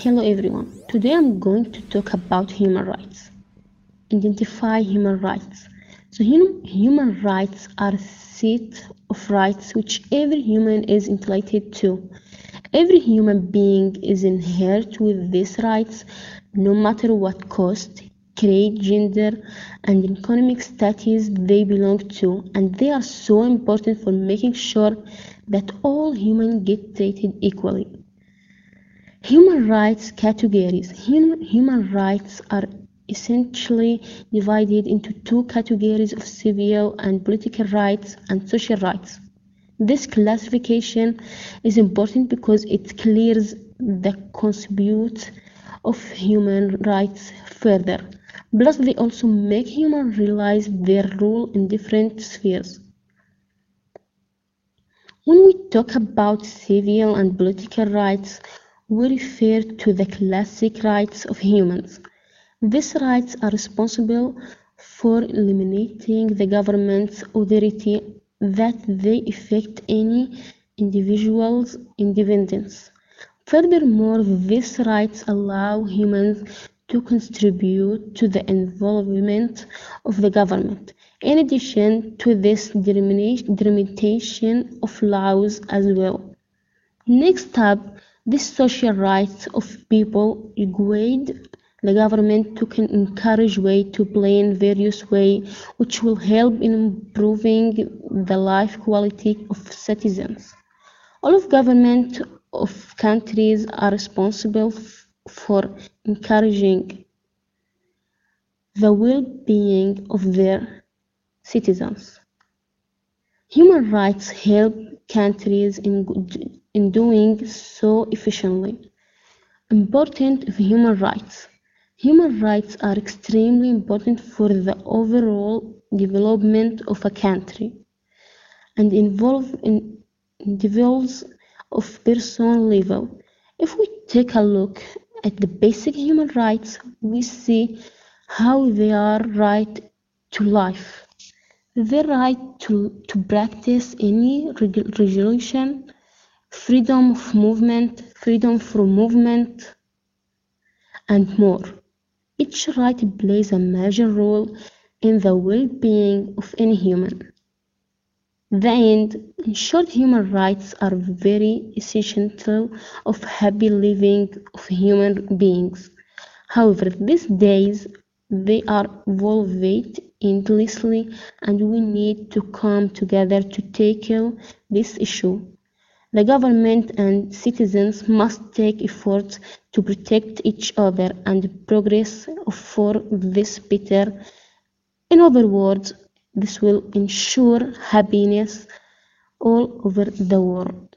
Hello everyone. Today I'm going to talk about human rights. Identify human rights. So hum- human rights are a set of rights which every human is entitled to. Every human being is inherent with these rights no matter what cost, creed, gender, and economic status they belong to, and they are so important for making sure that all humans get treated equally. Human rights categories. Human, rights are essentially divided into two categories of civil and political rights and social rights. This classification is important because it clears the concept of human rights further. Plus, they also make humans realize their role in different spheres. When we talk about civil and political rights, we refer to the classic rights of humans. These rights are responsible for eliminating the government's authority that they affect any individual's independence. Furthermore, these rights allow humans to contribute to the involvement of the government. In addition to this delimitation of laws as well. Next up, the social rights of people required the government to encourage way to play in various ways which will help in improving the life quality of citizens. All of government of countries are responsible for encouraging the well-being of their citizens. Human rights help countries in, in doing so efficiently. Important human rights. Human rights are extremely important for the overall development of a country and involve in individuals of personal level. If we take a look at the basic human rights, we see how they are right to life, the right to, to practice any resolution, freedom of movement, freedom from movement, and more. Each right plays a major role in the well-being of any human. The end, in short, human rights are very essential of happy living of human beings. However, these days they are evolving endlessly and we need to come together to tackle this issue. The government and citizens must take efforts to protect each other and progress for this better. In other words, this will ensure happiness all over the world.